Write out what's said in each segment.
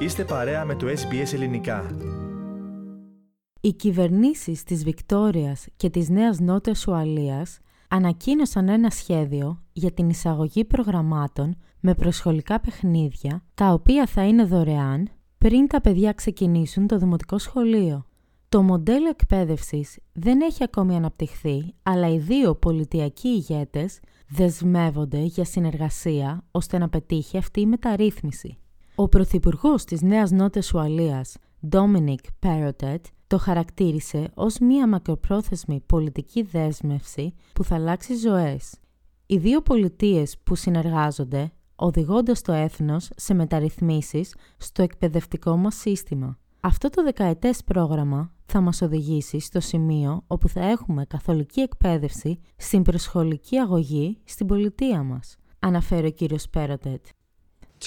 Είστε παρέα με το SBS Ελληνικά. Οι κυβερνήσεις της Βικτόριας και της Νέας Νότιας Ουαλίας ανακοίνωσαν ένα σχέδιο για την εισαγωγή προγραμμάτων με προσχολικά παιχνίδια, τα οποία θα είναι δωρεάν πριν τα παιδιά ξεκινήσουν το δημοτικό σχολείο. Το μοντέλο εκπαίδευσης δεν έχει ακόμη αναπτυχθεί, αλλά οι δύο πολιτιακοί ηγέτες δεσμεύονται για συνεργασία ώστε να πετύχει αυτή η μεταρρύθμιση. Ο Πρωθυπουργός της Νέας Νότιας Ουαλίας, Dominic Perrottet, το χαρακτήρισε ως μία μακροπρόθεσμη πολιτική δέσμευση που θα αλλάξει ζωές. Οι δύο πολιτείες που συνεργάζονται οδηγώντας το έθνος σε μεταρρυθμίσεις στο εκπαιδευτικό μας σύστημα. Αυτό το δεκαετές πρόγραμμα θα μας οδηγήσει στο σημείο όπου θα έχουμε καθολική εκπαίδευση στην προσχολική αγωγή στην πολιτεία μας, αναφέρει ο κύριος Πέροτετ.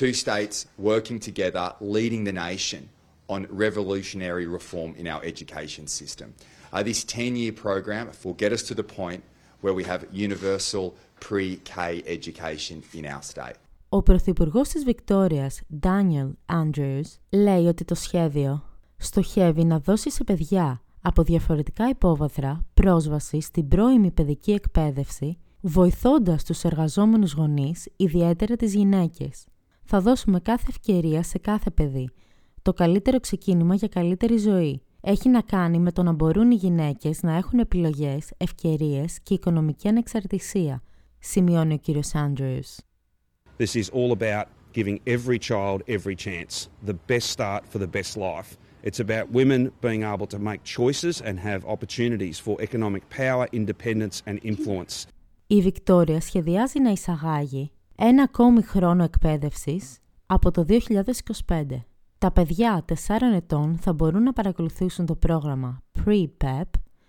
Two states working together, leading the nation on revolutionary reform in our education system. Uh, this 10-year program will get us to the point where we have universal pre-K education in our state. Ο Πρωθυπουργό της Βικτόριας, Daniel Andrews, λέει ότι το σχέδιο στοχεύει να δώσει σε παιδιά από διαφορετικά υπόβαθρα πρόσβαση στην πρώιμη παιδική εκπαίδευση, βοηθώντας τους εργαζόμενους γονείς, ιδιαίτερα τις γυναίκες. Θα δώσουμε κάθε ευκαιρία σε κάθε παιδί. Το καλύτερο ξεκίνημα για καλύτερη ζωή. Έχει να κάνει με το να μπορούν οι γυναίκες να έχουν επιλογές, ευκαιρίες και οικονομική ανεξαρτησία, σημειώνει ο κύριος Andrews. This is all about giving every child every chance, the best start for the best life. It's about women being able to make choices and have opportunities for economic power, independence and influence. Η Βικτόρια σχεδιάζει να εισαγάγει ένα ακόμη χρόνο εκπαίδευσης από το 2025. Τα παιδιά 4 ετών θα μπορούν να παρακολουθήσουν το πρόγραμμα Pre-PEP,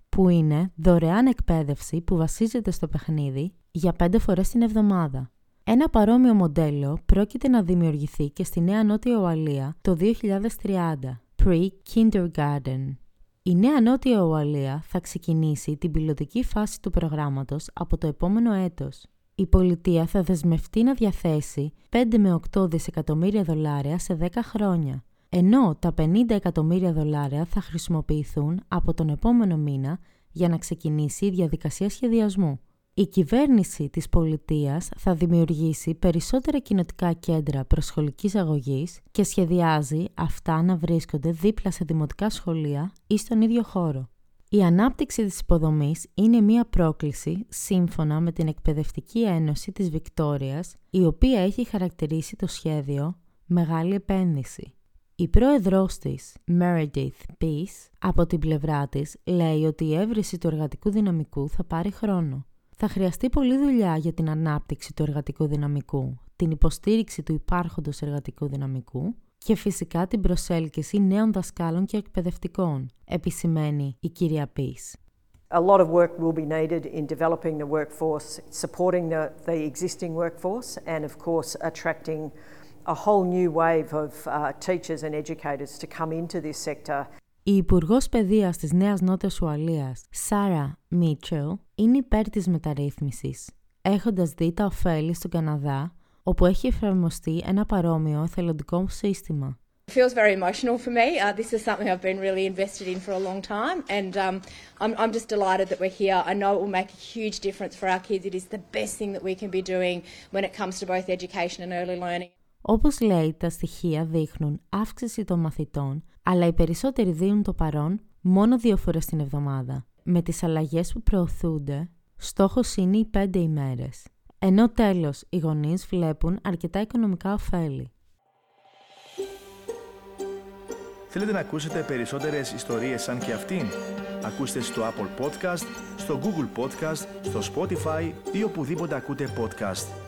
που είναι δωρεάν εκπαίδευση που βασίζεται στο παιχνίδι για 5 φορές την εβδομάδα. Ένα παρόμοιο μοντέλο πρόκειται να δημιουργηθεί και στη Νέα Νότια Ουαλία το 2030, Pre-Kindergarten. Η Νέα Νότια Ουαλία θα ξεκινήσει την πιλωτική φάση του προγράμματος από το επόμενο έτος. Η πολιτεία θα δεσμευτεί να διαθέσει 5 με 8 δισεκατομμύρια δολάρια σε 10 χρόνια, ενώ τα 50 εκατομμύρια δολάρια θα χρησιμοποιηθούν από τον επόμενο μήνα για να ξεκινήσει η διαδικασία σχεδιασμού. Η κυβέρνηση της πολιτείας θα δημιουργήσει περισσότερα κοινοτικά κέντρα προσχολικής αγωγής και σχεδιάζει αυτά να βρίσκονται δίπλα σε δημοτικά σχολεία ή στον ίδιο χώρο. Η ανάπτυξη της υποδομής είναι μία πρόκληση σύμφωνα με την Εκπαιδευτική Ένωση της Βικτόριας, η οποία έχει χαρακτηρίσει το σχέδιο «Μεγάλη επένδυση». Η πρόεδρός της, Meredith Peace, από την πλευρά της, λέει ότι η έβριση του εργατικού δυναμικού θα πάρει χρόνο. Θα χρειαστεί πολλή δουλειά για την ανάπτυξη του εργατικού δυναμικού, την υποστήριξη του υπάρχοντος εργατικού δυναμικού και φυσικά την προσέλκυση νέων δασκάλων και εκπαιδευτικών, επισημαίνει η κυρία Πις. A lot of work will be needed in developing the workforce, supporting the, the existing workforce, and of course attracting a whole new wave of uh, teachers and educators to come into this sector. Η Υπουργό Παιδεία τη Νέα Νότια Ουαλία, Σάρα Μίτσελ, είναι υπέρ τη μεταρρύθμιση, έχοντα δει τα ωφέλη στον Καναδά όπου έχει εφαρμοστεί ένα παρόμοιο εθελοντικό σύστημα. It feels very emotional for me. Uh, this is something I've been really invested in for a long time, and um, I'm, I'm just delighted that we're here. I know it will make a huge difference for our kids. It is the best thing that we can be doing when it comes to both education and early learning. Όπως λέει, τα στοιχεία δείχνουν αύξηση των μαθητών, αλλά οι περισσότεροι δίνουν το παρόν μόνο δύο φορές την εβδομάδα. Με τις αλλαγές που προωθούνται, στόχος είναι οι πέντε ημέρες ενώ τέλος οι γονείς βλέπουν αρκετά οικονομικά ωφέλη. Θέλετε να ακούσετε περισσότερες ιστορίες σαν και αυτήν; Ακούστε στο Apple Podcast, στο Google Podcast, στο Spotify ή οπουδήποτε ακούτε podcast.